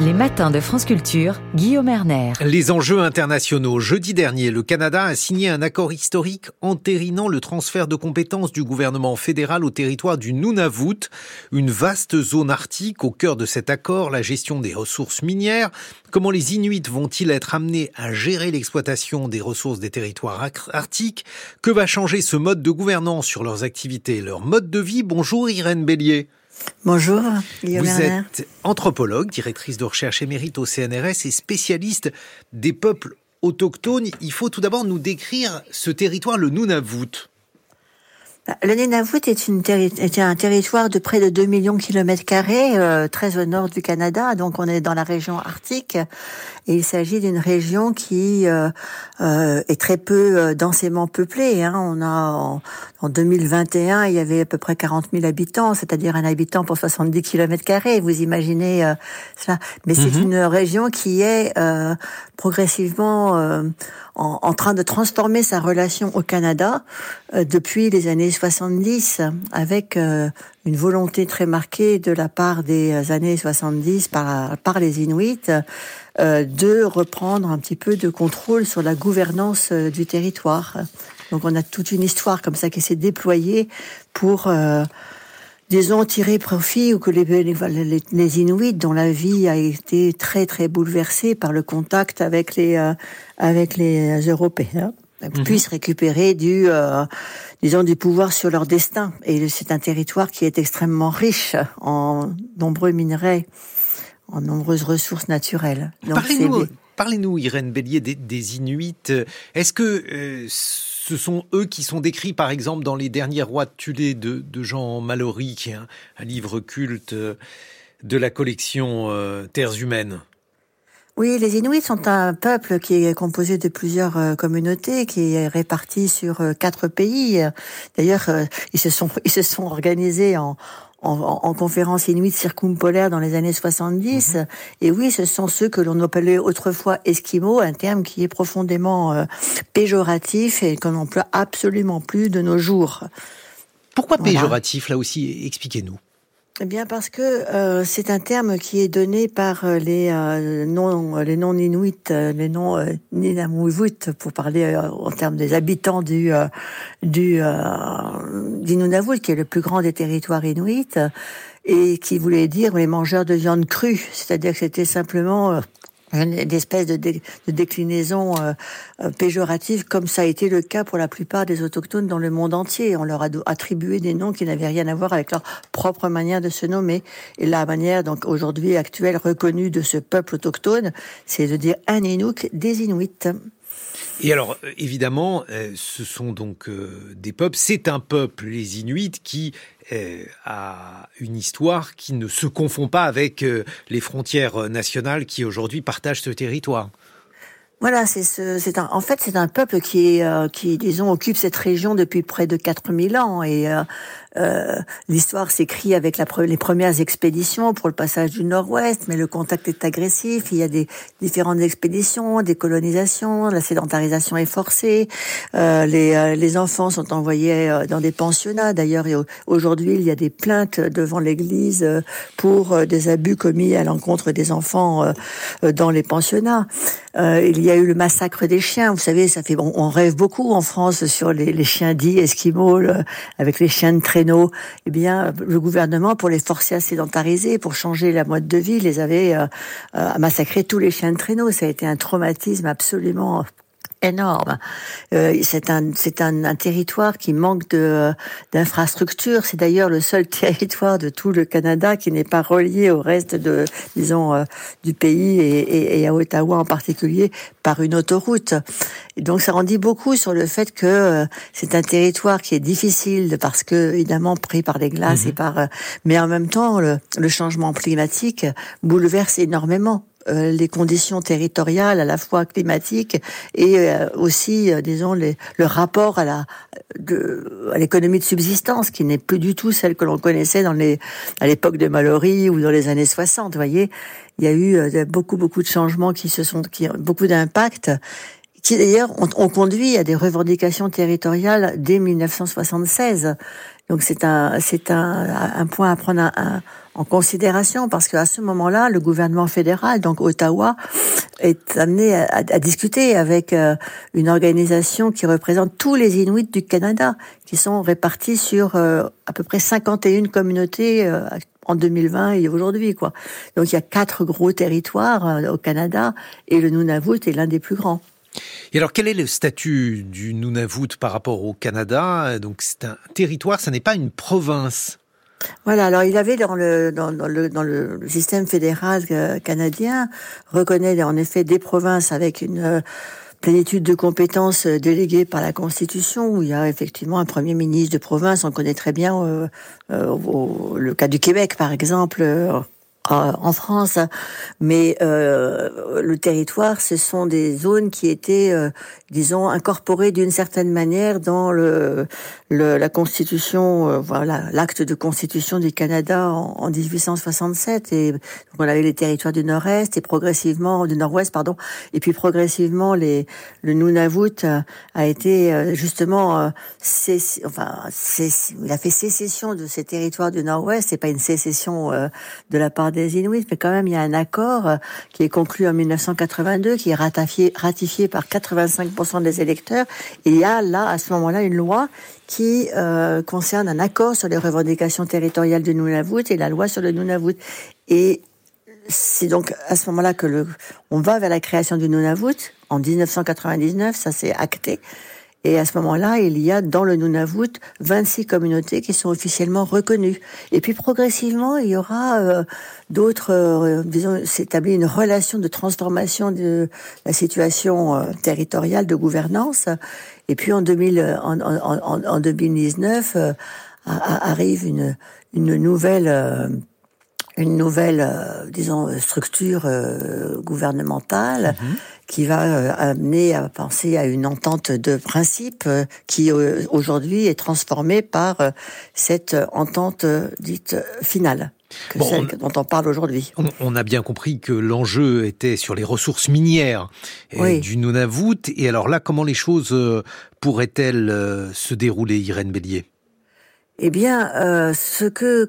Les matins de France Culture, Guillaume Erner. Les enjeux internationaux. Jeudi dernier, le Canada a signé un accord historique entérinant le transfert de compétences du gouvernement fédéral au territoire du Nunavut, une vaste zone arctique. Au cœur de cet accord, la gestion des ressources minières. Comment les Inuits vont-ils être amenés à gérer l'exploitation des ressources des territoires arctiques? Que va changer ce mode de gouvernance sur leurs activités et leur mode de vie? Bonjour Irène Bélier. Bonjour, Vous êtes anthropologue, directrice de recherche émérite au CNRS et spécialiste des peuples autochtones. Il faut tout d'abord nous décrire ce territoire, le Nunavut. Bah, le Nunavut est, un territoire de près de 2 millions de kilomètres carrés, euh, très au nord du Canada. Donc on est dans la région arctique et il s'agit d'une région qui euh, euh, est très peu densément peuplée. Hein. On a en, 2021, il y avait à peu près 40 000 habitants, c'est-à-dire un habitant pour 70 kilomètres carrés. Vous imaginez cela Mais c'est mhm. une région qui est progressivement en, en, train de transformer sa relation au Canada depuis les années 70 avec euh, une volonté très marquée de la part des années 70 par, par les Inuits euh, de reprendre un petit peu de contrôle sur la gouvernance euh, du territoire. Donc on a toute une histoire comme ça qui s'est déployée pour disons tirer profit ou que les, les, les, Inuits dont la vie a été très très bouleversée par le contact avec les avec les Européens Mhm. puissent récupérer du, euh, disons, du pouvoir sur leur destin. Et c'est un territoire qui est extrêmement riche en nombreux minerais, en nombreuses ressources naturelles. Parlez-nous, parlez-nous, Irène Bélier, des, Inuits. Est-ce que euh, ce sont eux qui sont décrits, par exemple, dans les derniers rois de Tulé de, Jean Mallory, qui est un, livre culte de la collection euh, Terres humaines oui, les Inuits sont un peuple qui est composé de plusieurs euh, communautés, qui est réparti sur euh, quatre pays. D'ailleurs, euh, ils se sont organisés en en, en conférence inuit circumpolaire dans les années 70. Mhm. Et oui, ce sont ceux que l'on appelait autrefois esquimaux, un terme qui est profondément péjoratif et qu'on n'emploie absolument plus de nos jours. Pourquoi péjoratif, là aussi? Expliquez-nous. Eh bien parce que euh, c'est un terme qui est donné par euh, les euh, non les non inuits, les non euh, pour parler en termes des habitants du du du Nunavut qui est le plus grand des territoires inuits et qui voulait dire les mangeurs de viande crue, c'est-à-dire que c'était simplement une espèce de, de déclinaison euh, euh, péjorative, comme ça a été le cas pour la plupart des autochtones dans le monde entier. On leur a attribué des noms qui n'avaient rien à voir avec leur propre manière de se nommer. Et la manière, donc aujourd'hui actuelle, reconnue de ce peuple autochtone, c'est de dire un Inuk des Inuits. Et alors, euh, évidemment, ce sont donc des peuples, c'est un peuple, les Inuits, qui a une histoire qui ne se confond pas avec euh, les frontières nationales qui aujourd'hui partagent ce territoire. Voilà, c'est ce, c'est en fait c'est un peuple qui est, euh, qui disons occupe cette région depuis près de 4000 ans et euh, euh, l'histoire s'écrit avec la, les premières expéditions pour le passage du Nord-Ouest, mais le contact est agressif. Il y a des différentes expéditions, des colonisations, la sédentarisation est forcée. Euh, les, euh, les, enfants sont envoyés dans des pensionnats. D'ailleurs, aujourd'hui, il y a des plaintes devant l'Église pour des abus commis à l'encontre des enfants dans les pensionnats. A eu le massacre des chiens. Vous savez, ça fait on rêve beaucoup en France sur les, les chiens dits esquimaux, avec les chiens de traîneau eh bien, le gouvernement, pour les forcer à sédentariser, pour changer la mode de vie, les avait euh, euh, tous les chiens de traîneau. Ça a été un traumatisme absolument énorme. Euh, c'est un c'est un, un, territoire qui manque de d'infrastructures. C'est d'ailleurs le seul territoire de tout le Canada qui n'est pas relié au reste de disons euh, du pays et, et, et, à Ottawa en particulier par une autoroute. Et donc ça rendit beaucoup sur le fait que euh, c'est un territoire qui est difficile parce que évidemment pris par les glaces et mhm. par mais en même temps le, le changement climatique bouleverse énormément les conditions territoriales, à la fois climatiques et aussi, disons, les, le rapport à la de, à l'économie de subsistance, qui n'est plus du tout celle que l'on connaissait dans les à l'époque de Mallory ou dans les années 60. Vous voyez, il y a eu beaucoup beaucoup de changements qui se sont qui ont beaucoup d'impact qui d'ailleurs ont, conduit à des revendications territoriales dès 1976. Donc c'est un c'est un, un, point à prendre en considération parce qu'à ce moment-là, le gouvernement fédéral, donc Ottawa, est amené à, à discuter avec euh, une organisation qui représente tous les Inuits du Canada, qui sont répartis sur euh, à peu près 51 communautés euh, en 2020 et aujourd'hui quoi. Donc il y a quatre gros territoires au Canada et le Nunavut est l'un des plus grands. Et alors, quel est le statut du Nunavut par rapport au Canada? Donc, c'est un territoire, ça n'est pas une province. Voilà, alors il avait dans le, dans, le, dans le système fédéral euh, canadien, reconnaît en effet des provinces avec une euh, plénitude de compétences euh, déléguées par la Constitution, où il y a effectivement un Premier ministre de province, on connaît très bien le cas du Québec par exemple, en France, mais euh, le territoire, ce sont des zones qui étaient, euh, disons, incorporées d'une certaine manière dans le, le la Constitution, euh, voilà, l'acte de Constitution du Canada en, en 1867. Et donc on avait les territoires du Nord-Est et progressivement du Nord-Ouest, pardon, et puis progressivement les le Nunavut a été justement, enfin, il a fait sécession de ces territoires du Nord-Ouest. C'est pas une sécession de la part des des Inuits, mais quand même, il y a un accord euh, qui est conclu en 1982, qui est ratifié, ratifié par 85% des électeurs. Il y a là, à ce moment-là, une loi qui euh, concerne un accord sur les revendications territoriales du Nunavut et la loi sur le Nunavut. Et c'est donc à ce moment-là que le, on va vers la création du Nunavut. En 1999, ça s'est acté. Et à ce moment-là, il y a dans le Nunavut 26 communautés qui sont officiellement reconnues. Et puis progressivement, il y aura euh, d'autres, euh, disons, s'établit une relation de transformation de la situation euh, territoriale de gouvernance. Et puis en, 2000, en, en, en 2019 arrive une, une nouvelle une nouvelle, disons, structure gouvernementale mhm qui va euh, amener à penser à une entente de principe euh, qui euh, aujourd'hui est transformée par cette entente dite finale. Que celle dont on parle aujourd'hui. On, a bien compris que l'enjeu était sur les ressources minières du Nunavut. Et alors là, comment les choses pourraient-elles se dérouler, Irène Bélier? Eh bien, euh, ce que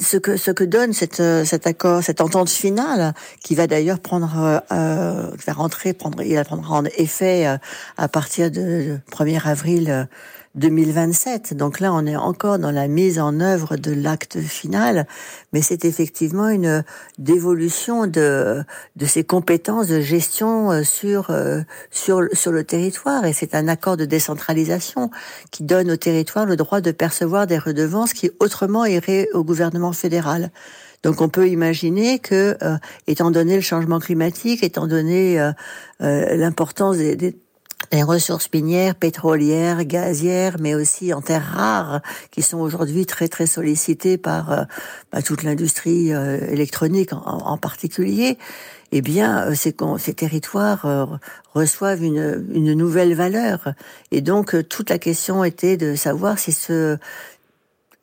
ce que donne euh, cet accord, cette entente finale, qui va d'ailleurs prendre, euh, euh faire rentrer, prendre, il va prendre en effet à partir de 1er avril 2027. Donc là, on est encore dans la mise en œuvre de l'acte final, mais c'est effectivement une dévolution de de ses compétences de gestion euh, sur euh, sur sur le territoire et c'est un accord de décentralisation qui donne au territoire le droit de percevoir des redevances qui autrement iraient au gouvernement fédéral. Donc on peut imaginer que, euh, étant donné le changement climatique, étant donné l'importance des, des les ressources minières, pétrolières, gazières, mais aussi en terres rares, qui sont aujourd'hui très très sollicitées par, euh, toute l'industrie euh, électronique en, particulier, eh bien, euh, ces, ces territoires reçoivent une, une nouvelle valeur. Et donc, toute la question était de savoir si ce,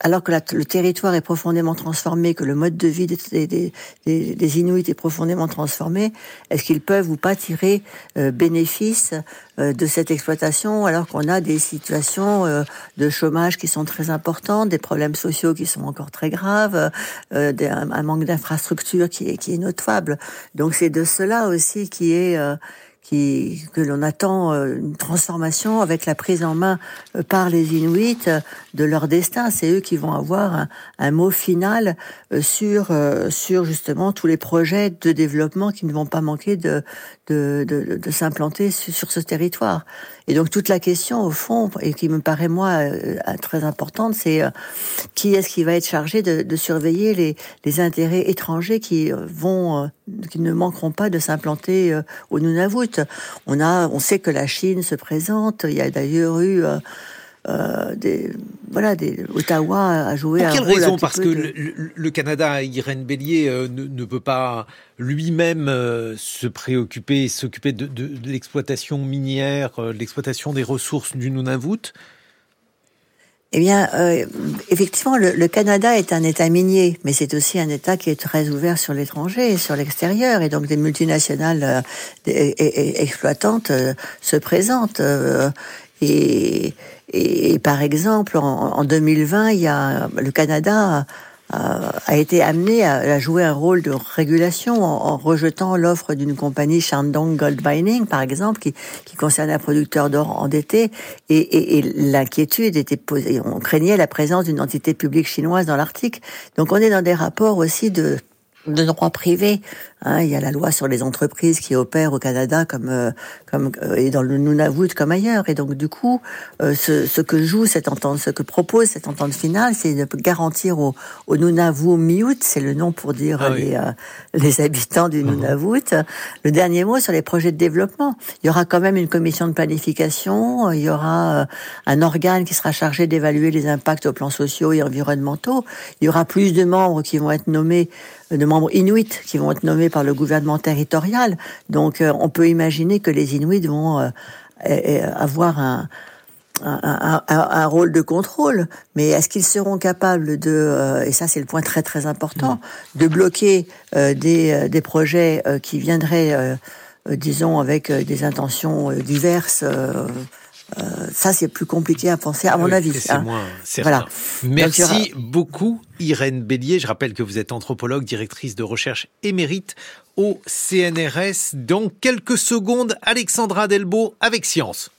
alors que le territoire est profondément transformé, que le mode de vie des, des, des, Inuits est profondément transformé, est-ce qu'ils peuvent ou pas tirer euh, bénéfice euh, de cette exploitation alors qu'on a des situations euh, de chômage qui sont très importantes, des problèmes sociaux qui sont encore très graves, un, manque d'infrastructures qui est, qui est notable. Donc c'est de cela aussi qui est qui, que l'on attend euh, une transformation avec la prise en main euh, par les Inuits euh, de leur destin. C'est eux qui vont avoir un, mot final sur sur justement tous les projets de développement qui ne vont pas manquer de de, de, de s'implanter sur ce territoire. Et donc toute la question au fond, et qui me paraît moi très importante, c'est qui est-ce qui va être chargé de, de surveiller les, les intérêts étrangers qui vont qui ne manqueront pas de s'implanter au Nunavut? On a, on sait que la Chine se présente. Il y a d'ailleurs eu euh, des voilà, des, Ottawa a joué Pour un quelle rôle raison Parce que de- le, le Canada, Irène Bélier, euh, ne, ne peut pas lui-même euh, se préoccuper, s'occuper de, de- de l'exploitation minière, euh, de l'exploitation des ressources du Nunavut? Eh bien, euh, effectivement, le, le Canada est un État minier, mais c'est aussi un État qui est très ouvert sur l'étranger sur l'extérieur, et donc des multinationales euh, des- et- et- exploitantes euh, se présentent. et, et- par exemple, en, en 2020, il y a le Canada a, a été amené à, à jouer un rôle de régulation en, en rejetant l'offre d'une compagnie Shandong Gold Mining, par exemple, qui, qui concerne un producteur d'or endetté. Et, et, et l'inquiétude était posée. On craignait la présence d'une entité publique chinoise dans l'Arctique. Donc on est dans des rapports aussi de de droit privé. Hein, il y a la loi sur les entreprises qui opèrent au Canada comme euh, comme euh, et dans le Nunavut comme ailleurs. Et donc du coup, euh, ce, ce que joue cette entente, ce que propose cette entente finale, c'est de garantir au, au Nunavut Miut, c'est le nom pour dire Ah oui. les, euh, les habitants du Nunavut, le dernier mot sur les projets de développement. Il y aura quand même une commission de planification, il y aura un organe qui sera chargé d'évaluer les impacts aux plans sociaux et environnementaux. Il y aura plus de membres qui vont être nommés, de membres inuits qui vont être nommés par le gouvernement territorial. Donc euh, on peut imaginer que les Inuits vont euh, avoir un, un, un- un- un rôle de contrôle, mais est-ce qu'ils seront capables de, euh, et ça c'est le point très très important, de bloquer euh, des, des projets euh, qui viendraient, disons, avec des intentions diverses Ça c'est plus compliqué à penser, à mon Oui, avis. hein. moins certain. Voilà. Merci Donc, beaucoup, Irène Bélier. Je rappelle que vous êtes anthropologue, directrice de recherche émérite au CNRS. Dans quelques secondes, Alexandra Delbo avec Science.